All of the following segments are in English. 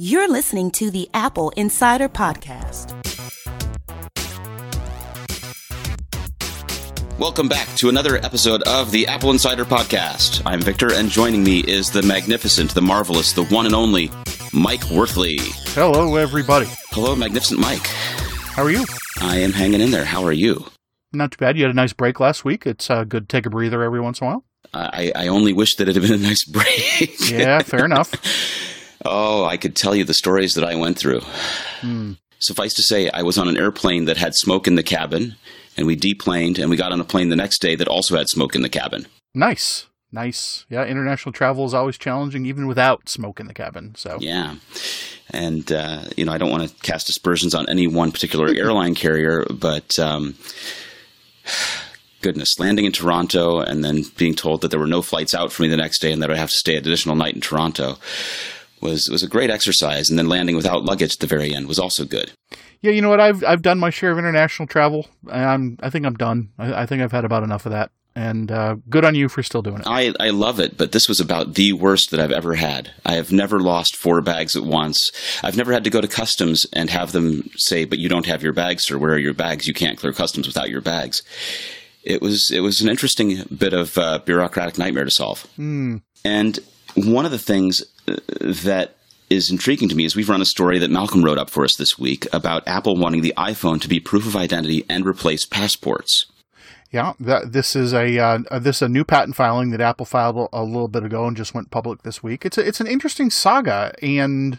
You're listening to the AppleInsider Podcast. Welcome back to another episode of the AppleInsider Podcast. I'm Victor, and joining me is the magnificent, the marvelous, the one and only Mike Wuerthele. Hello, everybody. Hello, magnificent Mike. How are you? I am hanging in there. How are you? Not too bad. You had a nice break last week. It's uh, good to take a breather every once in a while. I, I only wish that it had been a nice break. Yeah, fair enough. oh, I could tell you the stories that I went through. Hmm. Suffice to say, I was on an airplane that had smoke in the cabin, and we deplaned, and we got on a plane the next day that also had smoke in the cabin. Nice. Nice. Yeah, international travel is always challenging, even without smoke in the cabin. So, Yeah. And, uh, you know, I don't want to cast aspersions on any one particular airline carrier, but um, goodness, landing in Toronto and then being told that there were no flights out for me the next day and that I'd have to stay an additional night in Toronto was, was a great exercise. And then landing without luggage at the very end was also good. yeah, you know what? I've I've done my share of international travel. I'm I think I'm done. I, I think I've had about enough of that. And uh, good on you for still doing it. I, I love it, but this was about the worst that I've ever had. I have never lost four bags at once. I've never had to go to customs and have them say, "But you don't have your bags, sir. Where are your bags? You can't clear customs without your bags." It was it was an interesting bit of uh, bureaucratic nightmare to solve. And one of the things uh, that is intriguing to me is we've run a story that Malcolm wrote up for us this week about Apple wanting the iPhone to be proof of identity and replace passports. Yeah, that, this is a uh, this is a new patent filing that Apple filed a, a little bit ago and just went public this week. It's a, it's an interesting saga, and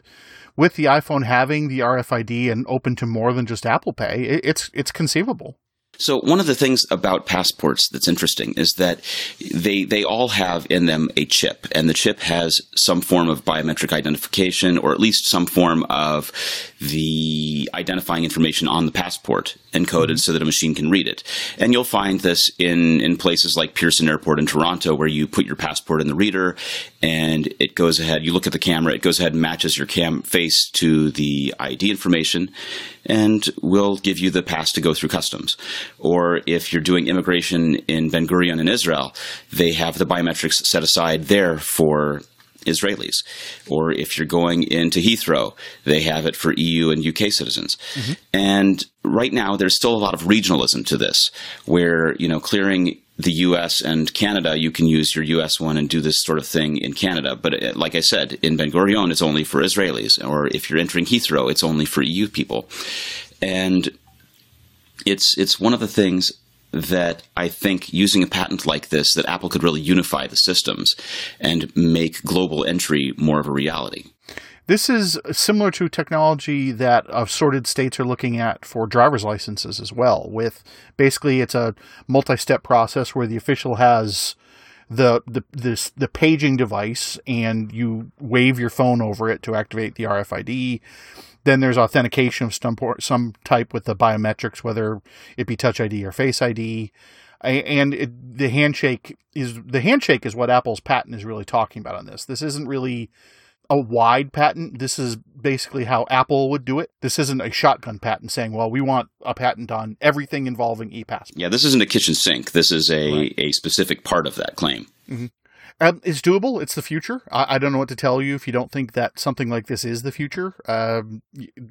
with the iPhone having the RFID and open to more than just Apple Pay, it, it's it's conceivable. So one of the things about passports that's interesting is that they they all have in them a chip, and the chip has some form of biometric identification, or at least some form of the identifying information on the passport encoded mm-hmm. so that a machine can read it. And you'll find this in in places like Pearson Airport in Toronto, where you put your passport in the reader, and it goes ahead. You look at the camera, it goes ahead and matches your cam face to the ID information, and will give you the pass to go through customs. Or if you're doing immigration in Ben Gurion in Israel, they have the biometrics set aside there for Israelis. Or if you're going into Heathrow, they have it for EU and UK citizens. And right now, there's still a lot of regionalism to this, where, you know, clearing the US and Canada, you can use your US one and do this sort of thing in Canada. But uh, like I said, in Ben Gurion, it's only for Israelis. Or if you're entering Heathrow, it's only for EU people. And it's it's one of the things that I think using a patent like this that Apple could really unify the systems and make global entry more of a reality. This is similar to technology that uh, assorted states are looking at for driver's licenses as well. With basically, it's a multi-step process where the official has the the this, the paging device, and you wave your phone over it to activate the RFID. Then there's authentication of some some type with the biometrics, whether it be Touch ID or Face ID. And it, the handshake is the handshake is what Apple's patent is really talking about on this. This isn't really a wide patent. This is basically how Apple would do it. This isn't a shotgun patent saying, well, we want a patent on everything involving ePass. Yeah, this isn't a kitchen sink. This is a, Right. a specific part of that claim. Mm-hmm. Um, it's doable. It's the future. I, I don't know what to tell you if you don't think that something like this is the future. Um,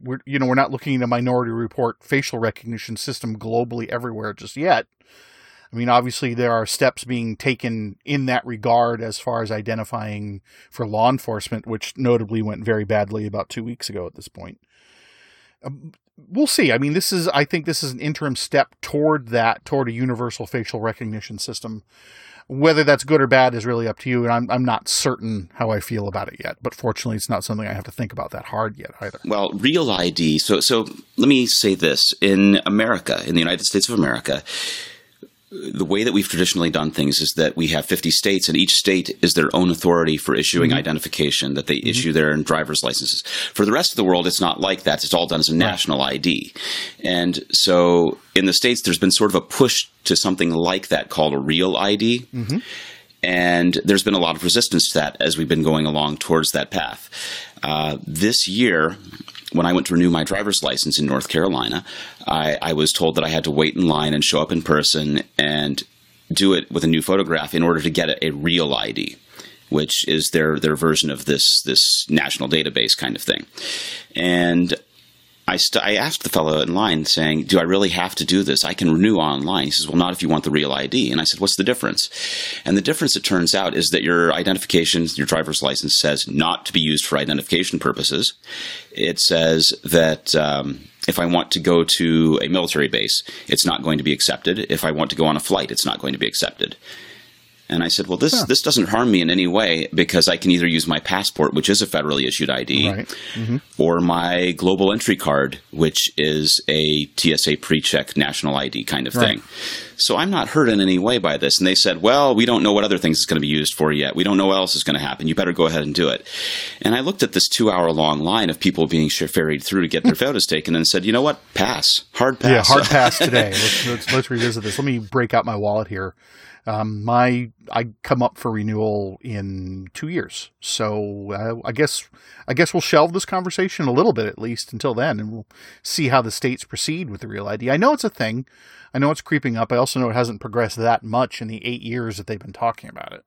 we're, you know, we're not looking at a minority report facial recognition system globally everywhere just yet. I mean, obviously, there are steps being taken in that regard as far as identifying for law enforcement, which notably went very badly about two weeks ago at this point. Um, we'll see. I mean, this is, I think this is an interim step toward that, toward a universal facial recognition system. Whether that's good or bad is really up to you, and I'm, I'm not certain how I feel about it yet. But fortunately, it's not something I have to think about that hard yet either. Well, real ID. So, so let me say this: in America, in the United States of America, the way that we've traditionally done things is that we have 50 states, and each state is their own authority for issuing mm-hmm. identification that they mm-hmm. issue their driver's licenses. For the rest of the world, it's not like that. It's all done as a national ID. And so in the states, there's been sort of a push to something like that called a real ID. Mm-hmm. And there's been a lot of resistance to that as we've been going along towards that path. Uh, this year, when I went to renew my driver's license in North Carolina, I, I was told that I had to wait in line and show up in person and do it with a new photograph in order to get a, a real ID. which is their their version of this this national database kind of thing. And I, st- I asked the fellow in line saying, Do I really have to do this? I can renew online. He says, Well, not if you want the real ID. And I said, What's the difference? And the difference, it turns out, is that your identification, your driver's license says not to be used for identification purposes. It says that um, if I want to go to a military base, it's not going to be accepted. If I want to go on a flight, it's not going to be accepted. And I said, well, this, huh. this doesn't harm me in any way because I can either use my passport, which is a federally issued ID, right. mm-hmm. or my global entry card, which is a TSA pre-check national ID kind of right. thing. So I'm not hurt in any way by this. And they said, well, we don't know what other things it's going to be used for yet. We don't know what else is going to happen. You better go ahead and do it. And I looked at this two hour long line of people being ferried through to get their photos taken and said, you know what? Pass. Hard pass. Yeah, hard pass today. Let's, let's, let's revisit this. Let me break out my wallet here. Um, my I come up for renewal in two years, so uh, I guess I guess we'll shelve this conversation a little bit at least until then, and we'll see how the states proceed with the real ID. I know it's a thing. I know it's creeping up. I also know it hasn't progressed that much in the eight years that they've been talking about it.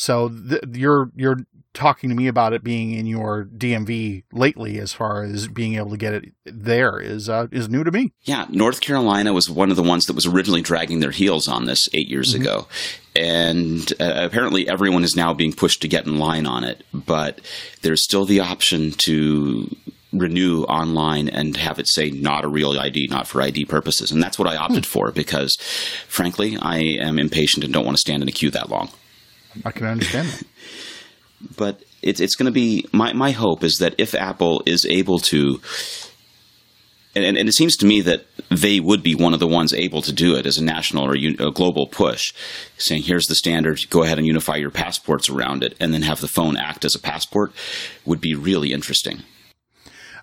So th- you're you're talking to me about it being in your DMV lately, as far as being able to get it there, is uh, is new to me. Yeah, North Carolina was one of the ones that was originally dragging their heels on this eight years mm-hmm. ago, and uh, apparently everyone is now being pushed to get in line on it. But there's still the option to renew online and have it say not a real ID, not for ID purposes. And that's what I opted hmm. for because, frankly, I am impatient and don't want to stand in a queue that long. I can understand that. but it's it's going to be my my hope is that if Apple is able to. And, and, it seems to me that they would be one of the ones able to do it as a national or a global push, saying, here's the standard, go ahead and unify your passports around it, and then have the phone act as a passport, would be really interesting.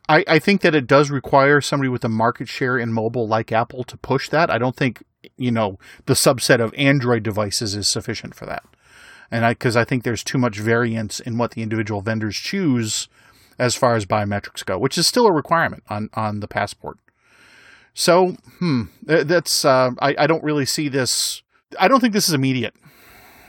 I, I think that it does require somebody with a market share in mobile like Apple to push that. I don't think, you know, the subset of Android devices is sufficient for that and I because I think there's too much variance in what the individual vendors choose as far as biometrics go, which is still a requirement on on the passport. So, hmm, that's uh, I I don't really see this. I don't think this is immediate,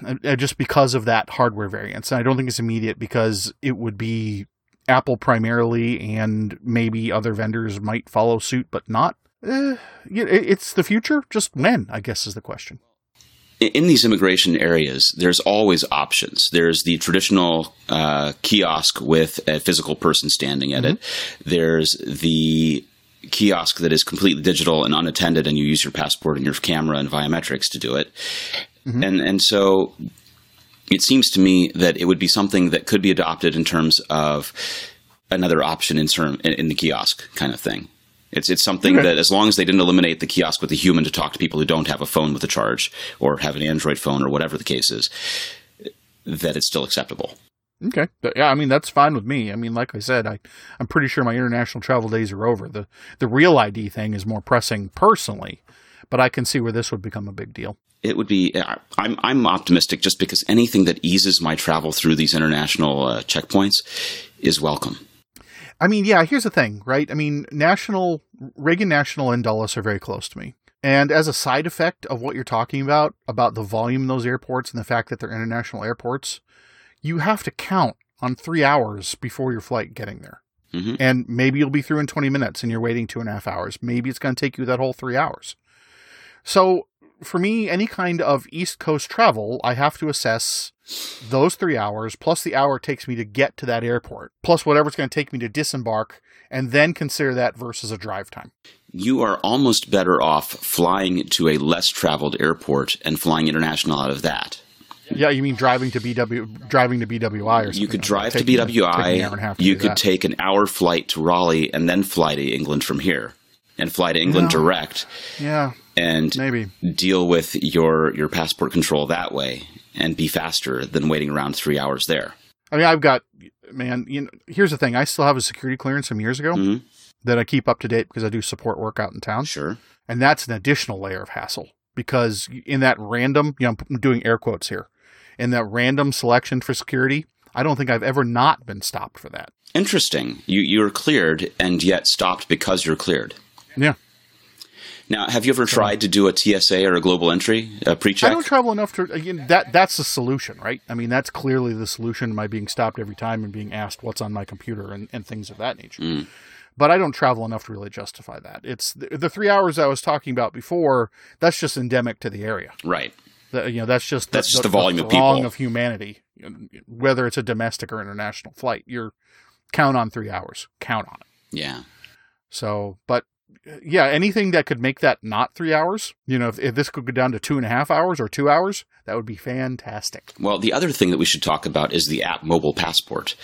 uh, just because of that hardware variance. And I don't think it's immediate because it would be Apple primarily, and maybe other vendors might follow suit, but not. Eh, it's the future. Just when, I guess, is the question in these immigration areas, there's always options. There's the traditional uh, kiosk with a physical person standing at mm-hmm. it. There's the kiosk that is completely digital and unattended, and you use your passport and your camera and biometrics to do it. Mm-hmm. And and so it seems to me that it would be something that could be adopted in terms of another option in term in, in the kiosk kind of thing. It's it's something okay. that as long as they didn't eliminate the kiosk with the human to talk to people who don't have a phone with a charge or have an Android phone or whatever the case is, that it's still acceptable. Okay. But yeah, I mean that's fine with me. I mean, like I said, I I'm pretty sure my international travel days are over. The the real ID thing is more pressing personally, but I can see where this would become a big deal. It would be. I'm I'm optimistic just because anything that eases my travel through these international uh, checkpoints is welcome. I mean, yeah, here's the thing, right? I mean, National, Reagan National and Dulles are very close to me. And as a side effect of what you're talking about, about the volume in those airports and the fact that they're international airports, you have to count on three hours before your flight getting there. Mm-hmm. And maybe you'll be through in 20 minutes and you're waiting two and a half hours. Maybe it's going to take you that whole three hours. So for me, any kind of East Coast travel, I have to assess those three hours plus the hour it takes me to get to that airport, plus whatever it's going to take me to disembark, and then consider that versus a drive time. You are almost better off flying to a less traveled airport and flying international out of that. Yeah, you mean driving to BW, driving to BWI or something? You could drive to BWI. To you could that. take an hour flight to Raleigh and then fly to England from here, and fly to England yeah. direct. Yeah, and maybe deal with your your passport control that way and be faster than waiting around three hours there. I mean, I've got man. You know, here's the thing: I still have a security clearance from years ago mm-hmm. that I keep up to date because I do support work out in town. Sure, and that's an additional layer of hassle because in that random, you know, I'm doing air quotes here, in that random selection for security, I don't think I've ever not been stopped for that. Interesting. You you're cleared and yet stopped because you're cleared. Yeah. Now, have you ever tried to do a TSA or a global entry a pre-check? I don't travel enough to again. That that's the solution, right? I mean, that's clearly the solution. By being stopped every time and being asked what's on my computer and, and things of that nature. Mm. But I don't travel enough to really justify that. It's the, the three hours I was talking about before. That's just endemic to the area. Right. The, you know, that's just That's just the volume of people. of humanity. Whether it's a domestic or international flight, you're count on three hours. Count on it. Yeah. So, but yeah, anything that could make that not three hours, you know, if, if this could go down to two and a half hours or two hours, that would be fantastic. Well, the other thing that we should talk about is the app Mobile Passport.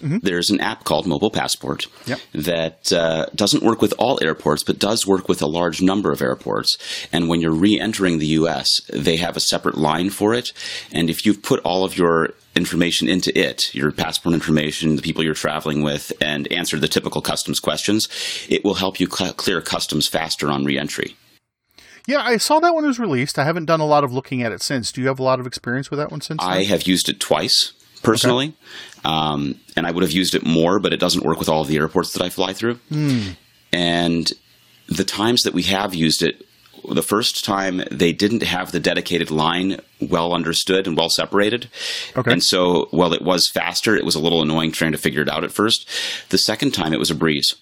There's an app called Mobile Passport Yep. that uh, doesn't work with all airports, but does work with a large number of airports. And when you're re entering the U.S., they have a separate line for it. And if you've put all of your information into it, your passport information, the people you're traveling with, and answer the typical customs questions, it will help you cl- clear customs faster on reentry. Yeah, I saw that one was released. I haven't done a lot of looking at it since. Do you have a lot of experience with that one since? I then? have used it twice personally, um, and I would have used it more, but it doesn't work with all of the airports that I fly through. And the times that we have used it, the first time they didn't have the dedicated line well understood and well separated. Okay. And so, while it was faster, it was a little annoying trying to figure it out at first. The second time, it was a breeze.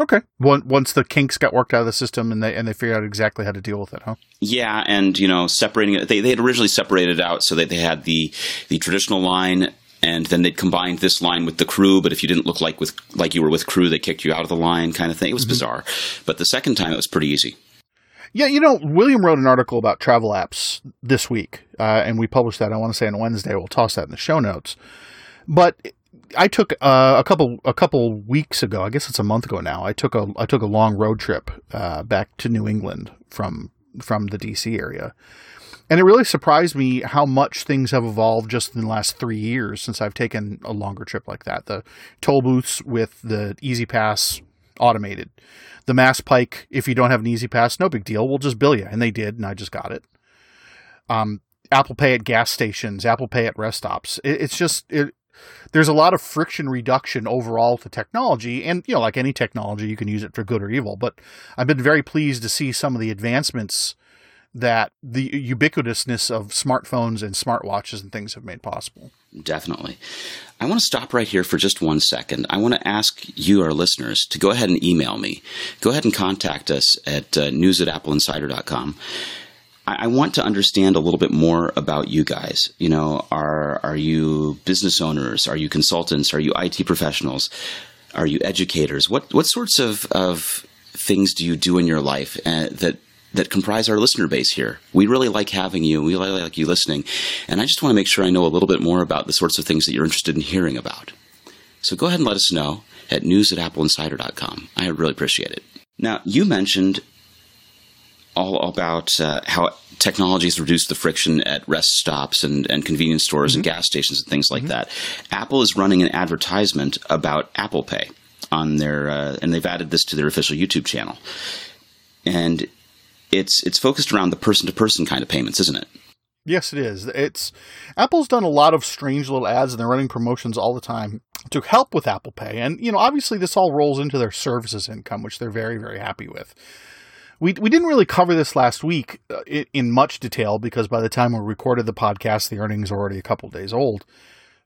Okay. Once once the kinks got worked out of the system and they and they figured out exactly how to deal with it, huh? Yeah, and you know, separating it, they they had originally separated it out so that they had the the traditional line, and then they'd combined this line with the crew. But if you didn't look like with like you were with crew, they kicked you out of the line, kind of thing. It was mm-hmm. bizarre. But the second time, it was pretty easy. Yeah, you know, William wrote an article about travel apps this week, uh, and we published that. I want to say on Wednesday. We'll toss that in the show notes. But I took uh, a couple a couple weeks ago. I guess it's a month ago now. I took a I took a long road trip uh, back to New England from from the DC area, and it really surprised me how much things have evolved just in the last three years since I've taken a longer trip like that. The toll booths with the E-ZPass automated. The Mass Pike, if you don't have an E-ZPass, no big deal. We'll just bill you, and they did, and I just got it. Um, Apple Pay at gas stations, Apple Pay at rest stops. It, it's just it, there's a lot of friction reduction overall to technology, and you know, like any technology, you can use it for good or evil. But I've been very pleased to see some of the advancements that the ubiquitousness of smartphones and smartwatches and things have made possible. Definitely. I want to stop right here for just one second. I want to ask you, our listeners, to go ahead and email me. Go ahead and contact us at uh, news at appleinsider.com. I, I want to understand a little bit more about you guys. You know, are are you business owners? Are you consultants? Are you IT professionals? Are you educators? What what sorts of, of things do you do in your life uh, that that comprise our listener base here. We really like having you. We really like you listening. And I just want to make sure I know a little bit more about the sorts of things that you're interested in hearing about. So go ahead and let us know at news at appleinsider.com. I really appreciate it. Now, you mentioned all about uh, how technology has reduced the friction at rest stops and, and convenience stores and gas stations and things like that. Apple is running an advertisement about Apple Pay on their, uh, and they've added this to their official YouTube channel. And it's it's focused around the person to person kind of payments, isn't it? Yes, it is. It's Apple's done a lot of strange little ads and they're running promotions all the time to help with Apple Pay. And you know, obviously this all rolls into their services income, which they're very very happy with. We we didn't really cover this last week uh, in, in much detail because by the time we recorded the podcast, the earnings are already a couple days old.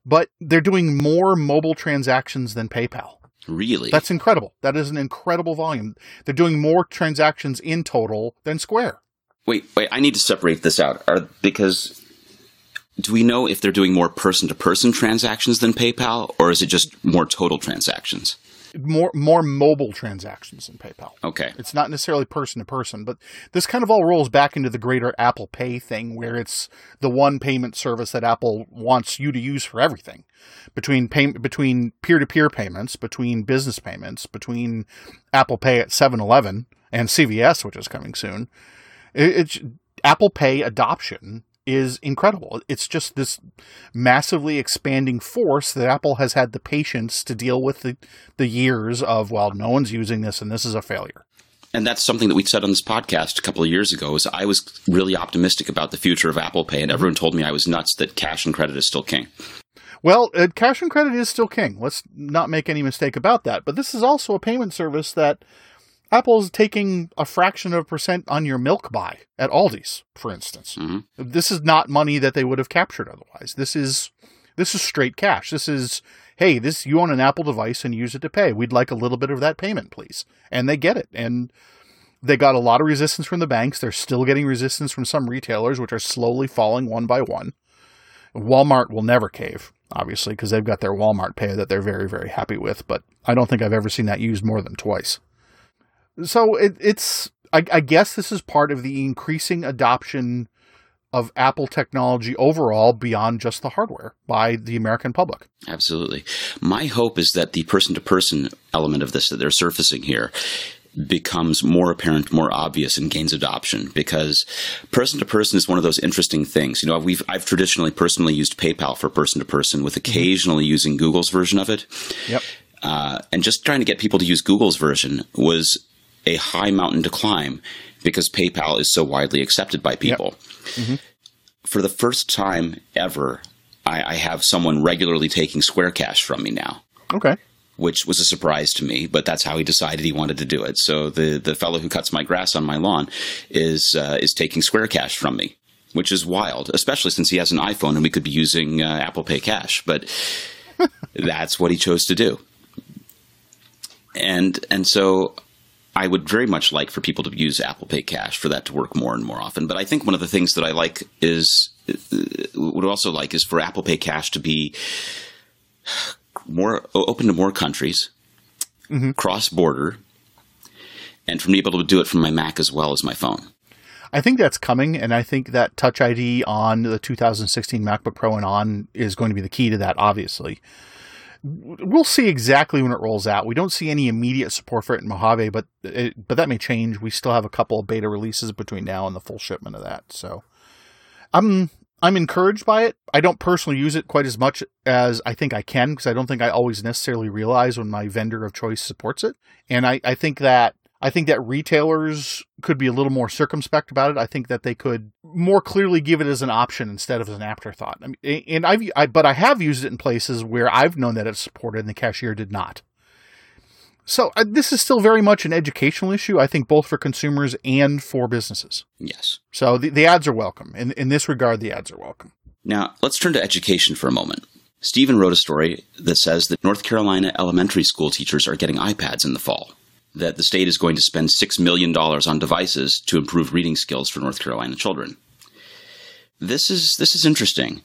But they're doing more mobile transactions than PayPal. Really? That's incredible. That is an incredible volume. They're doing more transactions in total than Square. wait, wait. I need to separate this out. Are because do we know if they're doing more person to person transactions than PayPal, or is it just more total transactions? More more mobile transactions than PayPal. Okay. It's not necessarily person to person, but this kind of all rolls back into the greater Apple Pay thing where it's the one payment service that Apple wants you to use for everything. Between pay, between peer-to-peer payments, between business payments, between Apple Pay at 7-Eleven and CVS, which is coming soon. It, it's Apple Pay adoption is incredible. It's just this massively expanding force that Apple has had the patience to deal with the, the years of, well, no one's using this and this is a failure. And that's something that we said on this podcast a couple of years ago. Is I was really optimistic about the future of Apple Pay, and everyone told me I was nuts that cash and credit is still king. Well, uh, cash and credit is still king. Let's not make any mistake about that. But this is also a payment service that Apple's taking a fraction of a percent on your milk buy at Aldi's, for instance. hmm This is not money that they would have captured otherwise. This is this is straight cash. This is hey, this you own an Apple device and use it to pay. We'd like a little bit of that payment, please. And they get it. And they got a lot of resistance from the banks. They're still getting resistance from some retailers, which are slowly falling one by one. Walmart will never cave, obviously, because they've got their Walmart Pay that they're very, very happy with. But I don't think I've ever seen that used more than twice. So it, it's, I, I guess, this is part of the increasing adoption of Apple technology overall beyond just the hardware by the American public. Absolutely. My hope is that the person to person element of this that they're surfacing here becomes more apparent, more obvious, and gains adoption because person to person is one of those interesting things. You know, we've I've traditionally personally used PayPal for person to person, with occasionally using Google's version of it. Yep. Uh, and just trying to get people to use Google's version was a high mountain to climb because PayPal is so widely accepted by people. For the first time ever, I, I have someone regularly taking Square Cash from me now Okay. which was a surprise to me, but that's how he decided he wanted to do it. So the the fellow who cuts my grass on my lawn is uh, is taking Square Cash from me, which is wild, especially since he has an iPhone and we could be using uh, Apple Pay Cash. But that's what he chose to do, and and so. I would very much like for people to use Apple Pay Cash for that to work more and more often. But I think one of the things that I like is uh, would also like is for Apple Pay Cash to be more open to more countries, cross border, and for me to be able to do it from my Mac as well as my phone. I think that's coming, and I think that Touch ID on the 2016 MacBook Pro and on is going to be the key to that, obviously. We'll see exactly when it rolls out. We don't see any immediate support for it in Mojave, but it, but that may change. We still have a couple of beta releases between now and the full shipment of that. So I'm I'm encouraged by it. I don't personally use it quite as much as I think I can because I don't think I always necessarily realize when my vendor of choice supports it. And I, I think that I think that retailers could be a little more circumspect about it. I think that they could more clearly give it as an option instead of as an afterthought. I mean, and I've, I, but I have used it in places where I've known that it's supported and the cashier did not. So uh, this is still very much an educational issue, I think, both for consumers and for businesses. Yes. So the, the ads are welcome. In, in this regard, the ads are welcome. Now, let's turn to education for a moment. Stephen wrote a story that says that North Carolina elementary school teachers are getting iPads in the fall, that the state is going to spend $6 million on devices to improve reading skills for North Carolina children. This is, this is interesting.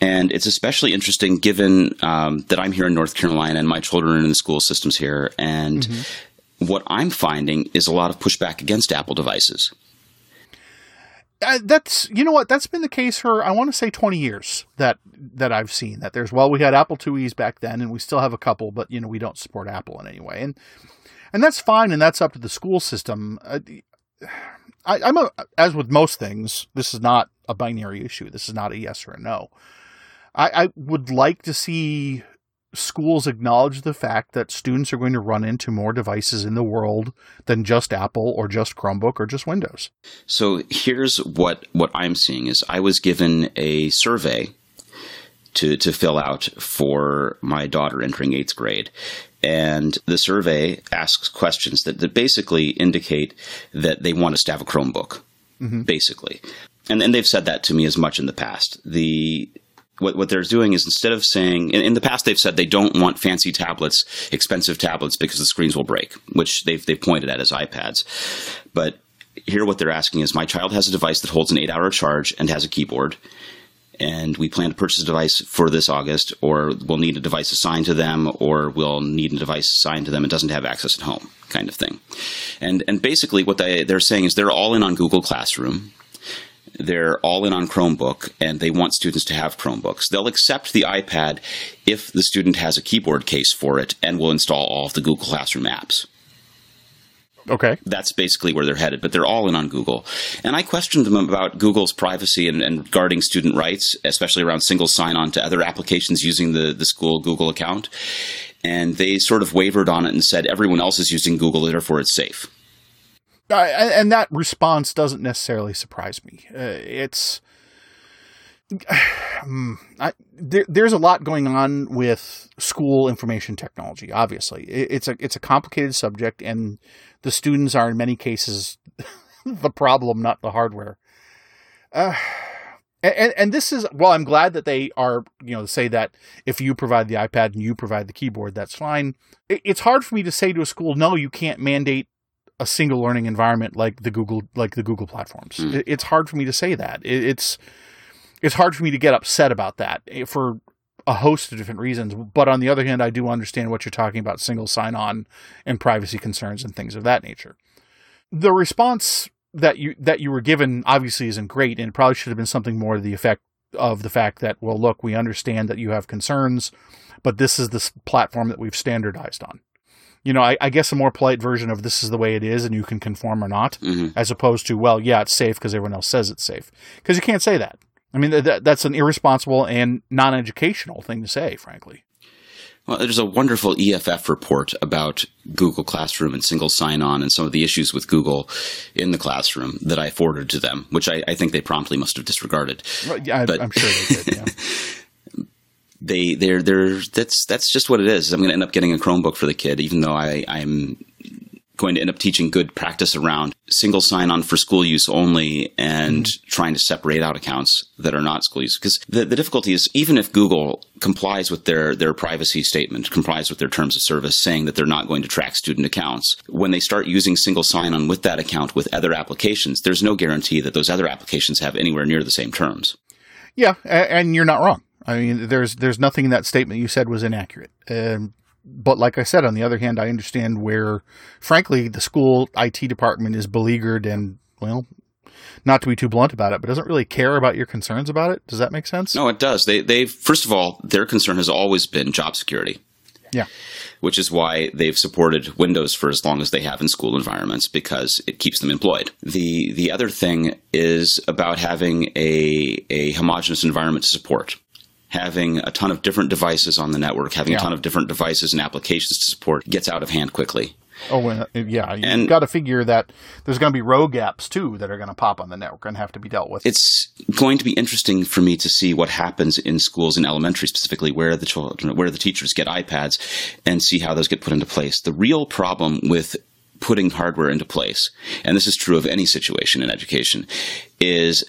And it's especially interesting given um, that I'm here in North Carolina and my children are in the school systems here. And what I'm finding is a lot of pushback against Apple devices. Uh, that's you know what that's been the case for I want to say 20 years that that I've seen that there's well we had Apple IIe's back then and we still have a couple but you know we don't support Apple in any way and and that's fine and that's up to the school system uh, I, I'm a, as with most things this is not a binary issue this is not a yes or a no I, I would like to see schools acknowledge the fact that students are going to run into more devices in the world than just Apple or just Chromebook or just Windows. So here's what what I'm seeing is I was given a survey to to fill out for my daughter entering eighth grade. And the survey asks questions that, that basically indicate that they want us to have a Chromebook, mm-hmm. basically. And and they've said that to me as much in the past. The what, what they're doing is instead of saying in, in the past they've said they don't want fancy tablets, expensive tablets because the screens will break, which they've they've pointed at as iPads. But here what they're asking is my child has a device that holds an eight hour charge and has a keyboard. And we plan to purchase a device for this August, or we'll need a device assigned to them, or we'll need a device assigned to them and doesn't have access at home, kind of thing. And and basically what they, they're saying is they're all in on Google Classroom they're all in on Chromebook and they want students to have Chromebooks. They'll accept the iPad if the student has a keyboard case for it and will install all of the Google Classroom apps. Okay. That's basically where they're headed, but they're all in on Google. And I questioned them about Google's privacy and, and guarding student rights, especially around single sign on to other applications using the, the school Google account. And they sort of wavered on it and said everyone else is using Google, therefore it's safe. Uh, and that response doesn't necessarily surprise me. Uh, it's I, there, there's a lot going on with school information technology. Obviously, it, it's a it's a complicated subject, and the students are in many cases the problem, not the hardware. Uh, and, and this is well, I'm glad that they are you know say that if you provide the iPad and you provide the keyboard, that's fine. It, it's hard for me to say to a school, no, you can't mandate a single learning environment like the Google like the Google platforms. Mm. It, it's hard for me to say that. It, it's it's hard for me to get upset about that eh, for a host of different reasons. But on the other hand, I do understand what you're talking about single sign on and privacy concerns and things of that nature. The response that you that you were given obviously isn't great and it probably should have been something more to the effect of the fact that well look we understand that you have concerns but this is the platform that we've standardized on you know I, I guess a more polite version of this is the way it is and you can conform or not mm-hmm. as opposed to well yeah it's safe because everyone else says it's safe because you can't say that I mean, that, that's an irresponsible and non educational thing to say, frankly. Well, there's a wonderful EFF report about Google Classroom and single sign on and some of the issues with Google in the classroom that I forwarded to them, which I, I think they promptly must have disregarded. Well, yeah, but, I'm sure they did. Yeah. they they're they're that's that's just what it is. I'm going to end up getting a Chromebook for the kid, even though I I'm going to end up teaching good practice around single sign on for school use only and mm-hmm. trying to separate out accounts that are not school use. Because the, the difficulty is even if Google complies with their, their privacy statement, complies with their terms of service saying that they're not going to track student accounts, when they start using single sign on with that account with other applications, there's no guarantee that those other applications have anywhere near the same terms. Yeah, and you're not wrong. I mean, there's there's nothing in that statement you said was inaccurate. Um, but like I said, on the other hand, I understand where, frankly, the school IT department is beleaguered and, well, not to be too blunt about it, but doesn't really care about your concerns about it. Does that make sense? No, it does. They, they, first of all, their concern has always been job security. Yeah. Which is why they've supported Windows for as long as they have in school environments because it keeps them employed. The the other thing is about having a a homogenous environment to support having a ton of different devices on the network, having yeah. a ton of different devices and applications to support gets out of hand quickly. Oh, yeah. You've got to figure that there's going to be row gaps too that are going to pop on the network and have to be dealt with. It's going to be interesting for me to see what happens in schools in elementary, specifically where the children, where the teachers get iPads, and see how those get put into place. The real problem with putting hardware into place, and this is true of any situation in education, is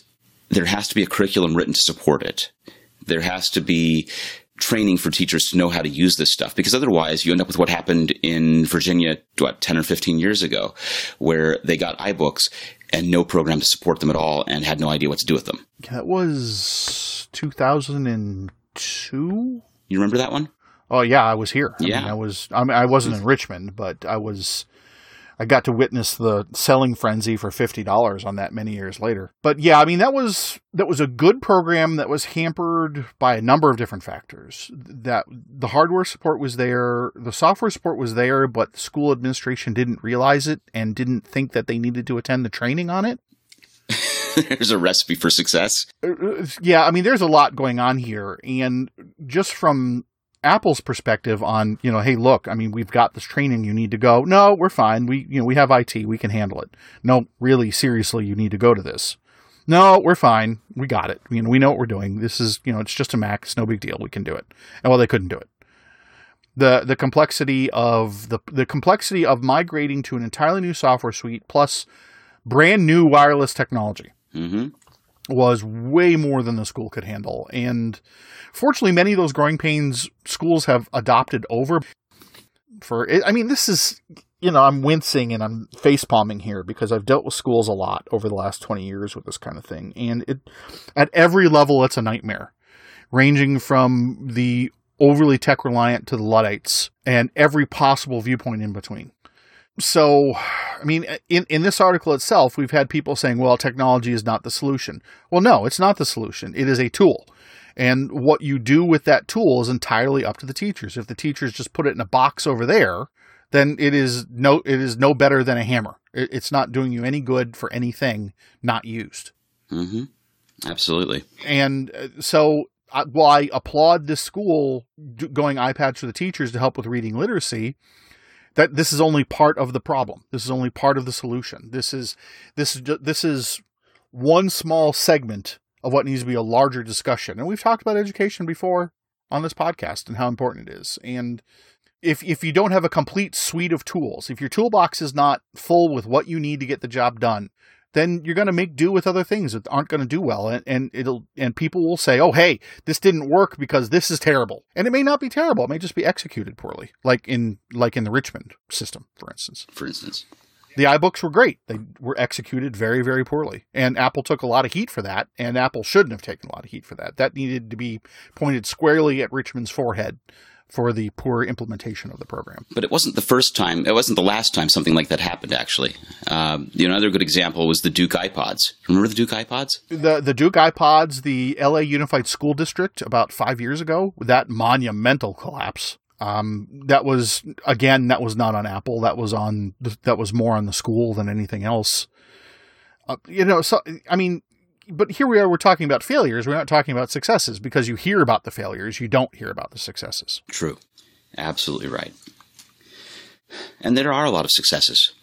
there has to be a curriculum written to support it there has to be training for teachers to know how to use this stuff because otherwise you end up with what happened in Virginia, what, 10 or 15 years ago, where they got iBooks and no program to support them at all and had no idea what to do with them. That was 2002. You remember that one? Oh yeah, I was here. I yeah, mean, I was. I mean, I wasn't in Richmond, but I was I got to witness the selling frenzy for fifty dollars on that many years later. But yeah, I mean that was that was a good program that was hampered by a number of different factors. That the hardware support was there, the software support was there, but the school administration didn't realize it and didn't think that they needed to attend the training on it. there's a recipe for success. Uh, uh, yeah, I mean, there's a lot going on here, and just from Apple's perspective on, you know, hey, look, I mean, we've got this training, you need to go. No, we're fine. We, you know, we have IT, we can handle it. No, really, seriously, you need to go to this. No, we're fine. We got it. You know, we know what we're doing. This is, you know, it's just a Mac. It's no big deal. We can do it. And well, they couldn't do it. The the complexity of the the complexity of migrating to an entirely new software suite plus brand new wireless technology. Mm-hmm was way more than the school could handle. And fortunately, many of those growing pains schools have adopted over. For I mean, this is you know I'm wincing and I'm face palming here because I've dealt with schools a lot over the last 20 years with this kind of thing, and it at every level it's a nightmare, ranging from the overly tech reliant to the luddites and every possible viewpoint in between so i mean in, in this article itself we've had people saying well technology is not the solution. Well no it's not the solution. It is a tool. And what you do with that tool is entirely up to the teachers. If the teachers just put it in a box over there then it is no it is no better than a hammer. It, it's not doing you any good for anything not used. Mm-hmm. absolutely. And uh, so while I applaud this school going iPads for the teachers to help with reading literacy, that this is only part of the problem. This is only part of the solution. This is this is this is one small segment of what needs to be a larger discussion. And we've talked about education before on this podcast and how important it is. And if if you don't have a complete suite of tools, if your toolbox is not full with what you need to get the job done, then you're going to make do with other things that aren't going to do well and, and it'll and people will say oh hey this didn't work because this is terrible and it may not be terrible it may just be executed poorly like in like in the richmond system for instance for instance the iBooks were great. They were executed very, very poorly. And Apple took a lot of heat for that, and Apple shouldn't have taken a lot of heat for that. That needed to be pointed squarely at Richmond's forehead for the poor implementation of the program. But it wasn't the first time, it wasn't the last time something like that happened, actually. Um, you know, another good example was the Duke iPods. Remember the Duke iPods? The, the Duke iPods, the LA Unified School District about five years ago, that monumental collapse. Um, that was, again, that was not on Apple. That was on, that was more on the school than anything else. Uh, you know, so, I mean, but here we are, we're talking about failures. We're not talking about successes because you hear about the failures, you don't hear about the successes. True. Absolutely right. And there are a lot of successes,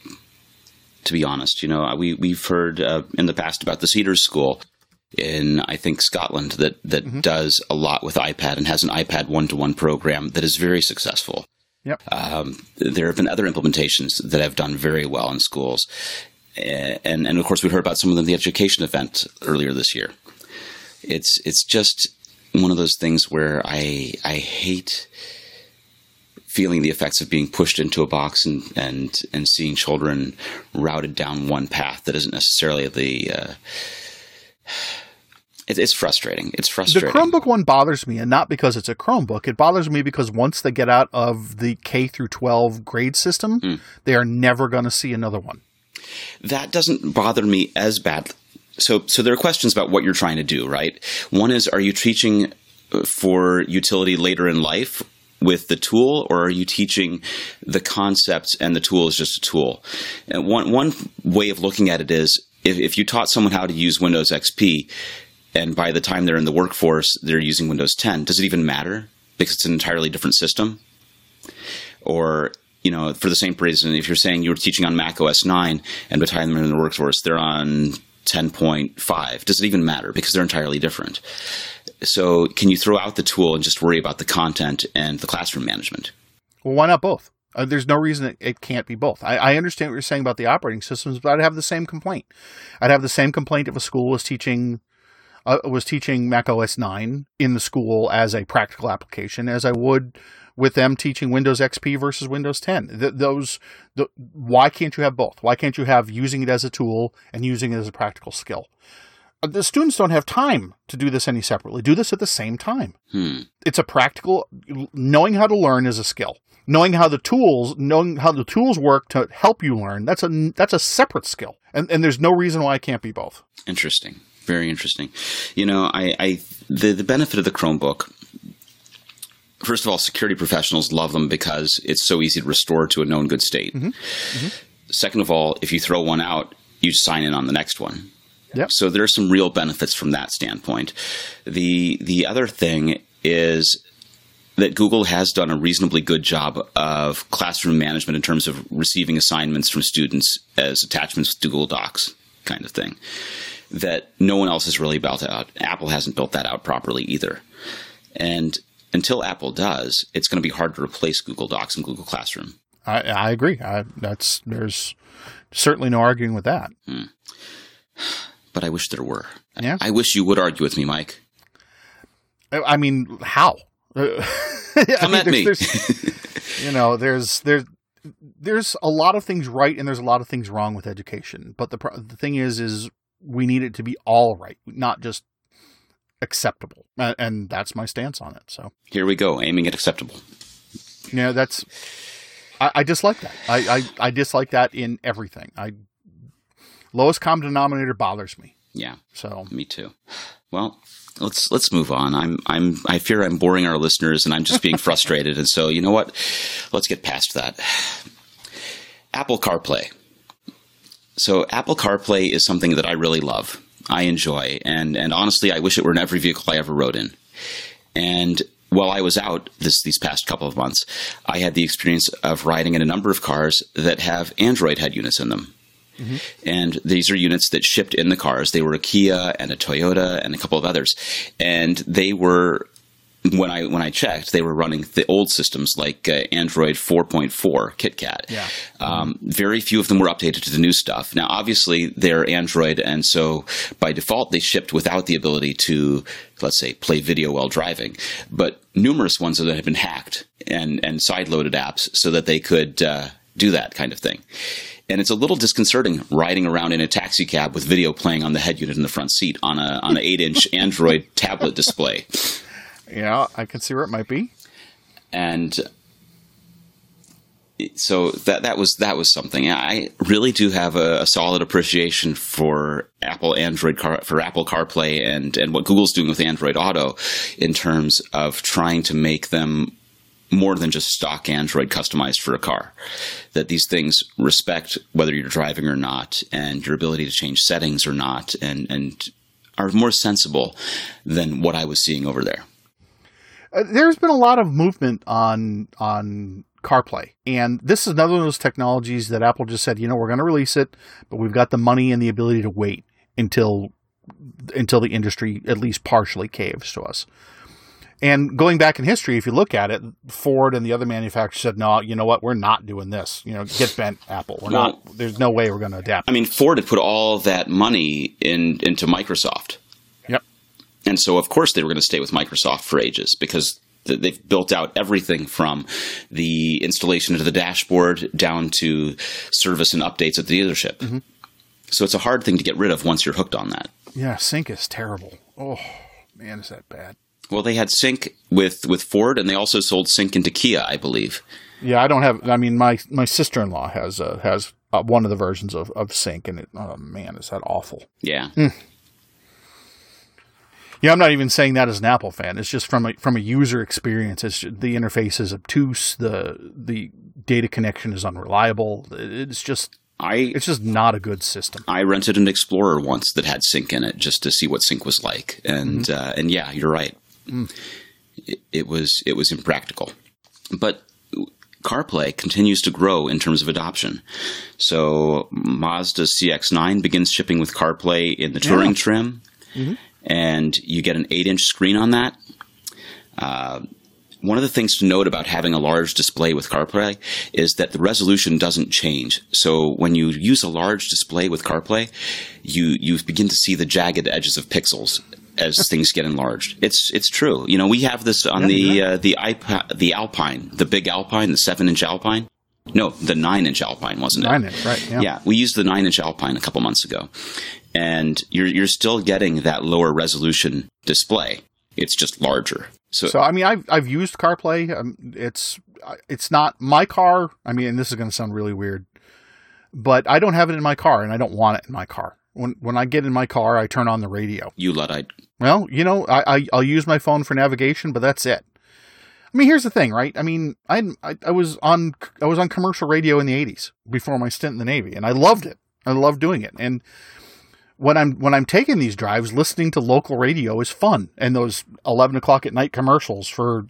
to be honest. You know, we, we've heard uh, in the past about the Cedars School in, I think, Scotland that, that mm-hmm. does a lot with iPad and has an iPad one to one program that is very successful. Yep. Um, there have been other implementations that have done very well in schools and and of course we heard about some of them the education event earlier this year. It's it's just one of those things where I I hate feeling the effects of being pushed into a box and and and seeing children routed down one path that isn't necessarily the uh, it, it's frustrating. It's frustrating. The Chromebook one bothers me, and not because it's a Chromebook. It bothers me because once they get out of the K through 12 grade system, mm. they are never going to see another one. That doesn't bother me as bad. So, so there are questions about what you're trying to do, right? One is, are you teaching uh, for utility later in life with the tool, or are you teaching the concepts and the tool is just a tool? And one one way of looking at it is if, if you taught someone how to use Windows XP, and by the time they're in the workforce, they're using Windows 10, does it even matter? Because it's an entirely different system. Or you know, for the same reason, if you're saying you were teaching on Mac OS 9 and by the time they're in the workforce, they're on 10.5, does it even matter? Because they're entirely different. So, can you throw out the tool and just worry about the content and the classroom management? Well, why not both? Uh, there's no reason it, it can't be both. I, I, understand what you're saying about the operating systems, but I'd have the same complaint. I'd have the same complaint if a school was teaching uh, was teaching Mac OS 9 in the school as a practical application as I would with them teaching Windows XP versus Windows 10. Th- those, the, why can't you have both? Why can't you have using it as a tool and using it as a practical skill? Uh, the students don't have time to do this any separately. Do this at the same time. Hmm. It's a practical. Knowing how to learn is a skill. Knowing how the tools, knowing how the tools work to help you learn, that's a that's a separate skill. And and there's no reason why it can't be both. Interesting. Very interesting. You know, I, I the the benefit of the Chromebook first of all, security professionals love them because it's so easy to restore to a known good state. Mm-hmm. Mm-hmm. Second of all, if you throw one out, you sign in on the next one. Yep. So there are some real benefits from that standpoint. The the other thing is that Google has done a reasonably good job of classroom management in terms of receiving assignments from students as attachments to Google Docs kind of thing. That no one else has really built out. Apple hasn't built that out properly either. And until Apple does, it's going to be hard to replace Google Docs and Google Classroom. I, I agree. I, that's there's certainly no arguing with that. Hmm. But I wish there were. Yeah. I, I wish you would argue with me, Mike. I mean, how? Come I mean, at me. you know, there's there's there's a lot of things right and there's a lot of things wrong with education. But the the thing is, is we need it to be all right, not just acceptable, uh, and that's my stance on it. So here we go, aiming at acceptable. Yeah, that's. I, I dislike that. I, I I dislike that in everything. I lowest common denominator bothers me. Yeah. So me too. Well, let's let's move on. I'm I'm I fear I'm boring our listeners and I'm just being frustrated. and so you know what? Let's get past that. Apple CarPlay. So Apple CarPlay is something that I really love. I enjoy, and and honestly, I wish it were in every vehicle I ever rode in. And while I was out this these past couple of months, I had the experience of riding in a number of cars that have Android head units in them. Mm-hmm. And these are units that shipped in the cars. They were a Kia and a Toyota and a couple of others. And they were when I when I checked, they were running the old systems like uh, Android 4.4 KitKat. Yeah. Um, very few of them were updated to the new stuff. Now, obviously, they're Android, and so by default, they shipped without the ability to, let's say, play video while driving. But numerous ones that had been hacked and and sideloaded apps so that they could uh, do that kind of thing. And it's a little disconcerting riding around in a taxi cab with video playing on the head unit in the front seat on a on an eight inch Android tablet display. Yeah, I can see where it might be. And so that that was that was something. I really do have a, a solid appreciation for Apple Android car, for Apple CarPlay and and what Google's doing with Android Auto in terms of trying to make them more than just stock Android customized for a car. That these things respect whether you're driving or not, and your ability to change settings or not, and and are more sensible than what I was seeing over there. Uh, there's been a lot of movement on on CarPlay, and this is another of those technologies that Apple just said, you know, we're going to release it, but we've got the money and the ability to wait until until the industry at least partially caves to us. And going back in history, if you look at it, Ford and the other manufacturers said, "No, you know what? We're not doing this. You know, get bent, Apple. We're well, not. There's no way we're going to adapt." I mean, Ford had put all that money in into Microsoft. And so, of course, they were going to stay with Microsoft for ages because they've built out everything from the installation of the dashboard down to service and updates at the dealership. Mm-hmm. So it's a hard thing to get rid of once you're hooked on that. Yeah, sync is terrible. Oh man, is that bad? Well, they had sync with with Ford, and they also sold sync into Kia, I believe. Yeah, I don't have. I mean, my my sister in law has uh, has uh, one of the versions of of sync, and it, oh man, is that awful? Yeah. Mm. Yeah, I'm not even saying that as an Apple fan. It's just from a from a user experience. It's the interface is obtuse. The the data connection is unreliable. It's just I it's just not a good system. I rented an Explorer once that had sync in it just to see what sync was like, and mm-hmm. uh, and yeah, you're right. Mm. It, it was it was impractical, but CarPlay continues to grow in terms of adoption. So Mazda CX-9 begins shipping with CarPlay in the touring yeah. trim. Mm-hmm and you get an 8 inch screen on that. Uh, one of the things to note about having a large display with CarPlay is that the resolution doesn't change. So when you use a large display with CarPlay, you you begin to see the jagged edges of pixels as things get enlarged. It's it's true. You know, we have this on yeah, the yeah. Uh, the iPad, the Alpine, the big Alpine, the seven inch Alpine. No, the nine inch Alpine wasn't it? Nine inch, right? Yeah. yeah, we used the nine inch Alpine a couple months ago, and you're you're still getting that lower resolution display. It's just larger. So, so I mean, I've I've used CarPlay. Um, it's it's not my car. I mean, and this is going to sound really weird, but I don't have it in my car, and I don't want it in my car. When when I get in my car, I turn on the radio. You luddite. Well, you know, I, I I'll use my phone for navigation, but that's it. I mean, here's the thing, right? I mean, I, I, I was on I was on commercial radio in the '80s before my stint in the Navy, and I loved it. I loved doing it, and when I'm when I'm taking these drives, listening to local radio is fun, and those eleven o'clock at night commercials for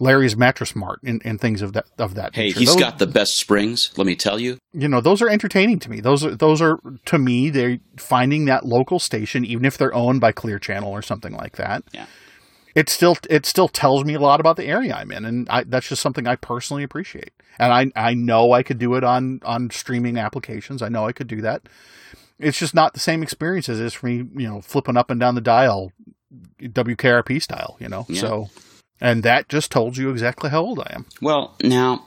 Larry's Mattress Mart and, and things of that of that. Hey, nature. he's those, got the best springs. Let me tell you. You know, those are entertaining to me. Those are those are to me. They're finding that local station, even if they're owned by Clear Channel or something like that. Yeah. It still it still tells me a lot about the area I'm in, and I, that's just something I personally appreciate. And I I know I could do it on on streaming applications. I know I could do that it's just not the same experience as is for me, you know, flipping up and down the dial WKRP style, you know. Yeah. So and that just told you exactly how old I am. Well, now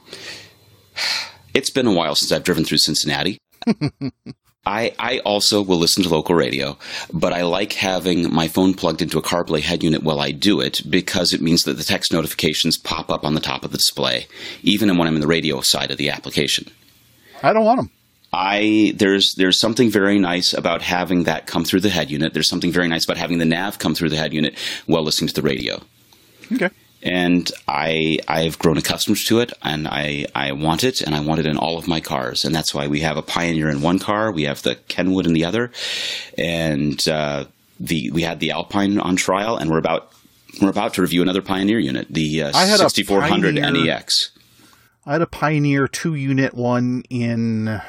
it's been a while since I've driven through Cincinnati. I, I also will listen to local radio, but I like having my phone plugged into a CarPlay head unit while I do it because it means that the text notifications pop up on the top of the display, even when I'm in the radio side of the application. I don't want them. I there's there's something very nice about having that come through the head unit. There's something very nice about having the nav come through the head unit while listening to the radio. Okay. And I I've grown accustomed to it, and I I want it, and I want it in all of my cars, and that's why we have a Pioneer in one car, we have the Kenwood in the other, and uh, the we had the Alpine on trial, and we're about we're about to review another Pioneer unit, the uh, 6400 NEX. I had a Pioneer two unit one in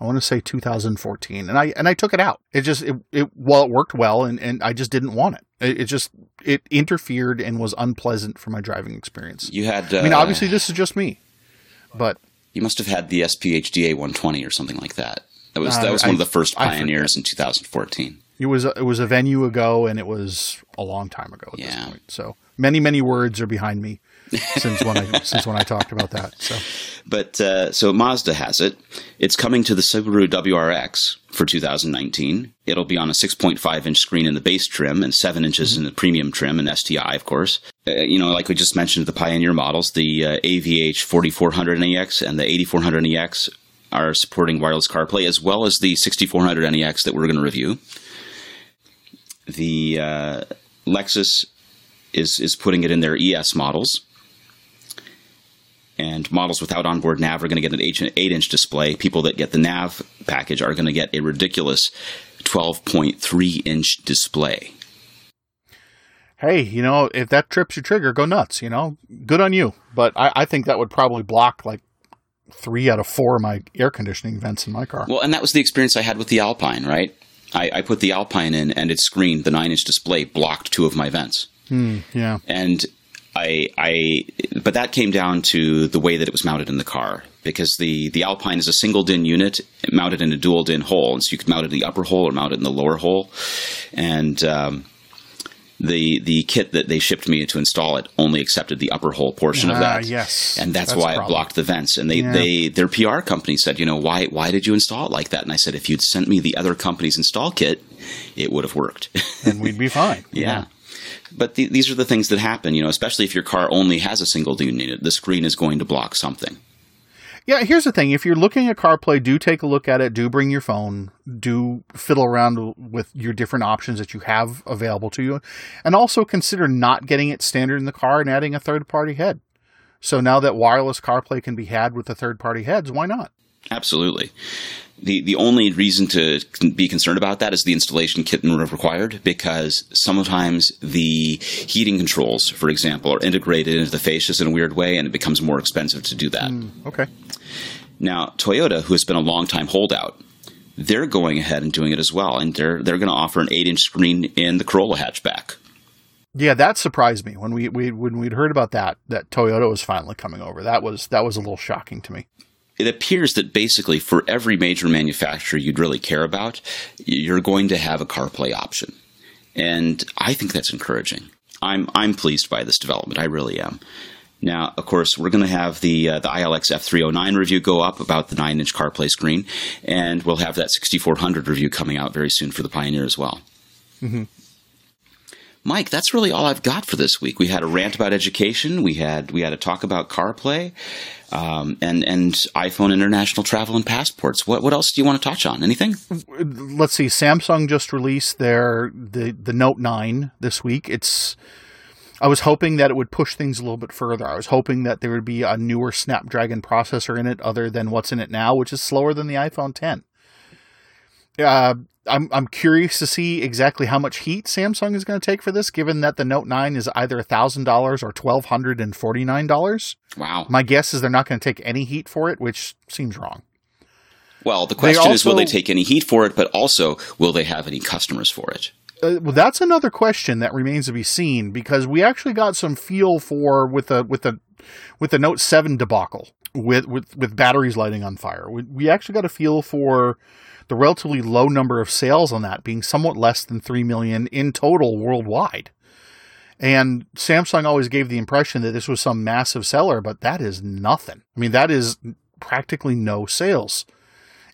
I want to say 2014, and I and I took it out. It just it, it well it worked well, and and I just didn't want it. It, it just it interfered and was unpleasant for my driving experience. You had. Uh, I mean, obviously this is just me, but you must have had the SPHDA 120 or something like that. That was Uh, that was I- one of the first pioneers in 2014. it was a, it was a venue ago, and it was a long time ago at Yeah. this point. So many many words are behind me since when I since when I talked about that. So But uh, so Mazda has it. It's coming to the Subaru WRX for 2019. It'll be on a 6.5 inch screen in the base trim and 7 inches in the premium trim and STI, of course. Uh, you know, like we just mentioned, the Pioneer models, the uh, AVH 4400 NEX and the 8400 NEX are supporting wireless CarPlay, as well as the 6400 NEX that we're going to review. The uh, Lexus is is putting it in their ES models and models without onboard nav are going to get an 8 inch display. People that get the nav package are going to get a ridiculous 12.3 inch display. hey, you know, if that trips your trigger, go nuts. You know, good on you. But I, I think that would probably block like three out of four of my air conditioning vents in my car. Well, and that was the experience I had with the Alpine, right? I, I put the Alpine in, and its screen, the 9 inch display, blocked two of my vents. Hmm, yeah. and I, I, but that came down to the way that it was mounted in the car because the the Alpine is a single DIN unit mounted in a dual DIN hole, and so you could mount it in the upper hole or mount it in the lower hole, and um, the the kit that they shipped me to install it only accepted the upper hole portion of Ah, that. yes. and that's, That's why it blocked the vents. And they Yeah. they their PR company said, you know, why why did you install it like that? And I said, if you'd sent me the other company's install kit, it would have worked. And we'd be fine. Yeah. But the, these are the things that happen, you know, especially if your car only has a single DIN unit. The screen is going to block something. Yeah, here's the thing. If you're looking at CarPlay, do take a look at it. Do bring your phone. Do fiddle around with your different options that you have available to you. And also consider not getting it standard in the car and adding a third party head. So now that wireless CarPlay can be had with the third party heads, why not? Absolutely. The the only reason to be concerned about that is the installation kit and would have required because sometimes the heating controls, for example, are integrated into the fascias in a weird way and it becomes more expensive to do that. Hmm, okay. Now, Toyota, who has been a long time holdout, they're going ahead and doing it as well, and they're they're going to offer an eight inch screen in the Corolla hatchback. Yeah, that surprised me when we, we when we'd heard about that that Toyota was finally coming over. That was that was a little shocking to me. It appears that basically for every major manufacturer you'd really care about, you're going to have a CarPlay option, and I think that's encouraging. I'm I'm pleased by this development. I really am. Now, of course, we're going to have the uh, the ILX F309 review go up about the nine inch CarPlay screen, and we'll have that 6400 review coming out very soon for the Pioneer as well. Mike, that's really all I've got for this week. We had a rant about education. We had we had a talk about CarPlay, um, and and iPhone international travel and passports. What what else do you want to touch on? Anything? let's see samsung just released their the the note 9 this week it's i was hoping that it would push things a little bit further i was hoping that there would be a newer snapdragon processor in it other than what's in it now which is slower than the iphone 10 uh, I'm, I'm curious to see exactly how much heat Samsung is going to take for this, given that the Note 9 is either $1,000 or $1,249. Wow. My guess is they're not going to take any heat for it, which seems wrong. Well, the question is, will they take any heat for it? But also, will they have any customers for it? Uh, well, that's another question that remains to be seen because we actually got some feel for with the with the with the Note Seven debacle with with with batteries lighting on fire. We, we actually got a feel for the relatively low number of sales on that being somewhat less than three million in total worldwide. And Samsung always gave the impression that this was some massive seller, but that is nothing. I mean, that is practically no sales.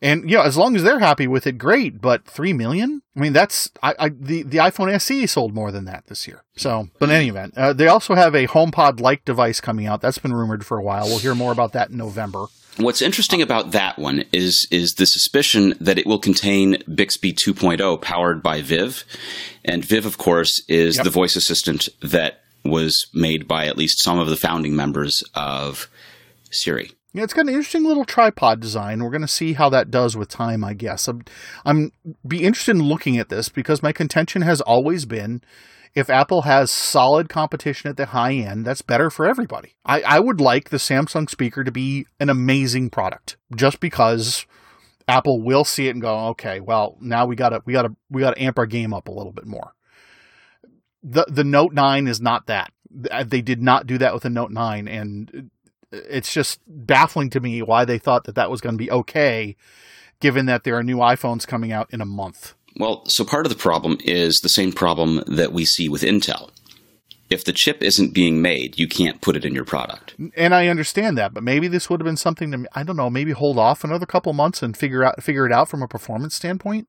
And you know, as long as they're happy with it, great. But three million? I mean, that's I, I the the iPhone SE sold more than that this year. So, but in any event, uh, they also have a HomePod-like device coming out. That's been rumored for a while. We'll hear more about that in November. What's interesting about that one is is the suspicion that it will contain Bixby 2.0 powered by Viv, and Viv, of course, is Yep. the voice assistant that was made by at least some of the founding members of Siri. Yeah, it's got an interesting little tripod design. We're going to see how that does with time, I guess. I'm, I'm be interested in looking at this because my contention has always been if Apple has solid competition at the high end, that's better for everybody. I, I would like the Samsung speaker to be an amazing product just because Apple will see it and go, okay, well, now we gotta we gotta we gotta amp our game up a little bit more. The the Note 9 is not that. They did not do that with the Note 9, and it's just baffling to me why they thought that that was going to be okay, given that there are new iPhones coming out in a month. Well, so part of the problem is the same problem that we see with Intel. If the chip isn't being made, you can't put it in your product. And I understand that, but maybe this would have been something to I don't know, maybe hold off another couple months and figure out figure it out from a performance standpoint.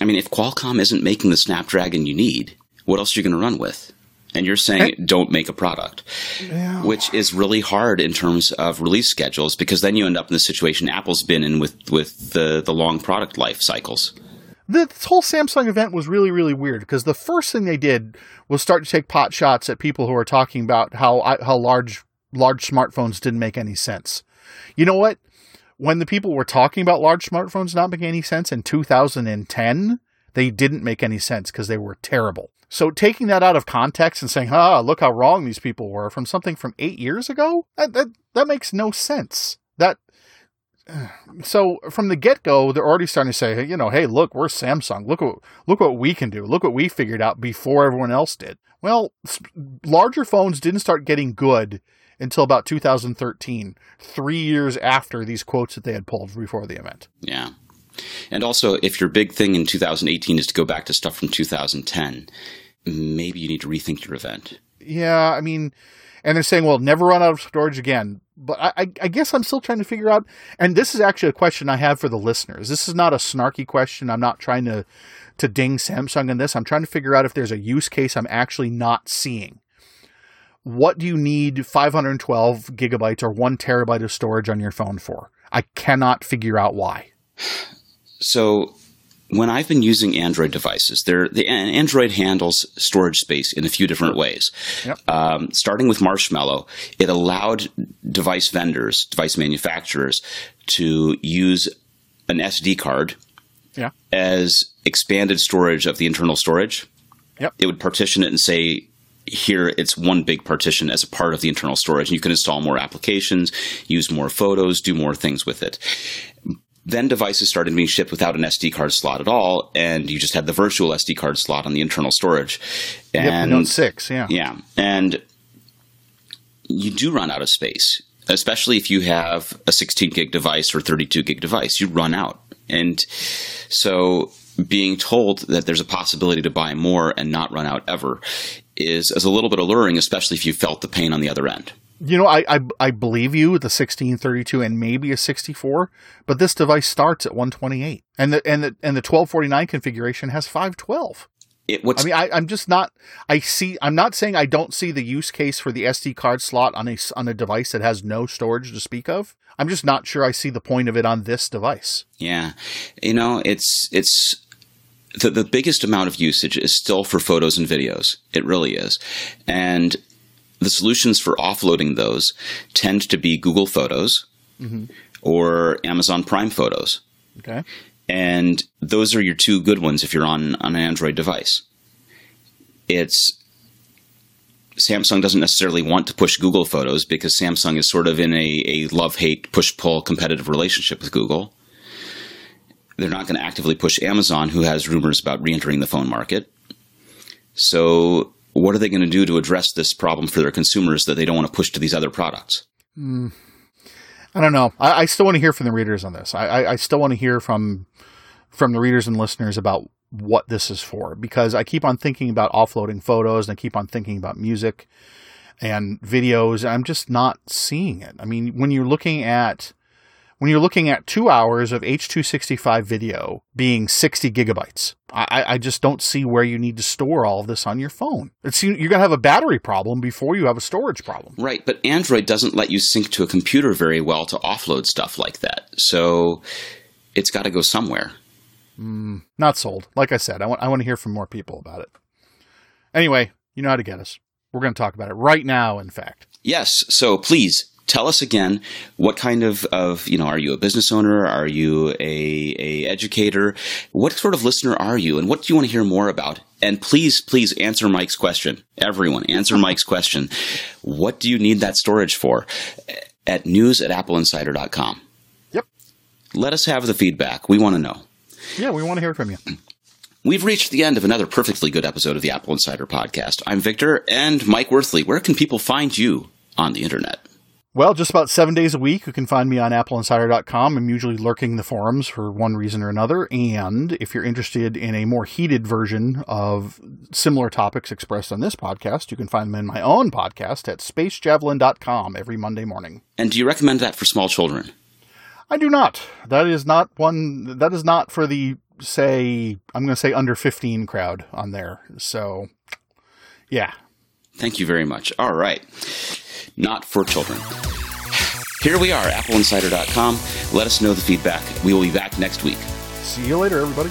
I mean, if Qualcomm isn't making the Snapdragon you need, what else are you going to run with? And you're saying and, don't make a product, yeah. which is really hard in terms of release schedules because then you end up in the situation Apple's been in with with the the long product life cycles this whole Samsung event was really, really weird because the first thing they did was start to take pot shots at people who are talking about how how large large smartphones didn't make any sense. You know what? When the people were talking about large smartphones not making any sense in 2010, they didn't make any sense because they were terrible. So taking that out of context and saying, "Ah, look how wrong these people were," from something from eight years ago, that that, that makes no sense. That so from the get go, they're already starting to say, you know, hey, look, we're Samsung. Look what look what we can do. Look what we figured out before everyone else did. Well, larger phones didn't start getting good until about 2013, three years after these quotes that they had pulled before the event. Yeah. And also, if your big thing in 2018 is to go back to stuff from 2010, maybe you need to rethink your event. Yeah, I mean, and they're saying, well, never run out of storage again but I, I, guess I'm still trying to figure out. And this is actually a question I have for the listeners. This is not a snarky question. I'm not trying to to ding Samsung in this. I'm trying to figure out if there's a use case I'm actually not seeing. What do you need 512 gigabytes or one terabyte of storage on your phone for? I cannot figure out why. So when I've been using Android devices, the Android handles storage space in a few different ways. Yep. Um, starting with Marshmallow, it allowed device vendors, device manufacturers, to use an SD card yeah. as expanded storage of the internal storage. Yep. It would partition it and say, here it's one big partition as a part of the internal storage and you can install more applications use more photos do more things with it then devices started being shipped without an SD card slot at all, and you just had the virtual SD card slot on the internal storage. And yep, Note six, yeah, yeah, and you do run out of space, especially if you have a 16 gig device or 32 gig device. You run out, and so being told that there's a possibility to buy more and not run out ever is, is a little bit alluring, especially if you felt the pain on the other end. You know, I, I, I believe you with the 1632 and maybe a 64, but this device starts at 128, and the and the and the 1249 configuration has 512. It, I mean, I, I'm just not. I see. I'm not saying I don't see the use case for the SD card slot on a on a device that has no storage to speak of. I'm just not sure I see the point of it on this device. Yeah, you know, it's it's the, the biggest amount of usage is still for photos and videos. It really is. And the solutions for offloading those tend to be Google Photos mm-hmm. or Amazon Prime Photos. Okay. And those are your two good ones if you're on, on an Android device. It's Samsung doesn't necessarily want to push Google Photos because Samsung is sort of in a, a love hate, push pull competitive relationship with Google. They're not going to actively push Amazon, who has rumors about re entering the phone market. So what are they going to do to address this problem for their consumers that they don't want to push to these other products? Mm. I don't know. I, I, still want to hear from the readers on this. I, I, I still want to hear from from the readers and listeners about what this is for because I keep on thinking about offloading photos and I keep on thinking about music and videos. I'm just not seeing it. I mean, when you're looking at when you're looking at two hours of H265 video being 60 gigabytes. I, I just don't see where you need to store all of this on your phone. It's, you're going to have a battery problem before you have a storage problem. Right, but Android doesn't let you sync to a computer very well to offload stuff like that. So it's got to go somewhere. Mm, not sold. Like I said, I want, I want to hear from more people about it. Anyway, you know how to get us. We're going to talk about it right now, in fact. Yes, so please tell us again what kind of, of you know are you a business owner are you a, a educator what sort of listener are you and what do you want to hear more about and please please answer mike's question everyone answer mike's question what do you need that storage for at news at appleinsider.com yep let us have the feedback. We want to know. Yeah, we want to hear from you. We've reached the end of another perfectly good episode of the AppleInsider podcast. I'm Victor and Mike Wuerthele. Where can people find you on the internet? Well, just about seven days a week, you can find me on appleinsider.com. I'm usually lurking the forums for one reason or another. And if you're interested in a more heated version of similar topics expressed on this podcast, you can find them in my own podcast at spacejavelin.com every Monday morning. And do you recommend that for small children? I do not. That is not one, that is not for the, say, I'm going to say under 15 crowd on there. So, yeah. Thank you very much. All right not for children. Here we are, appleinsider.com. Let us know the feedback. We will be back next week. See you later, everybody.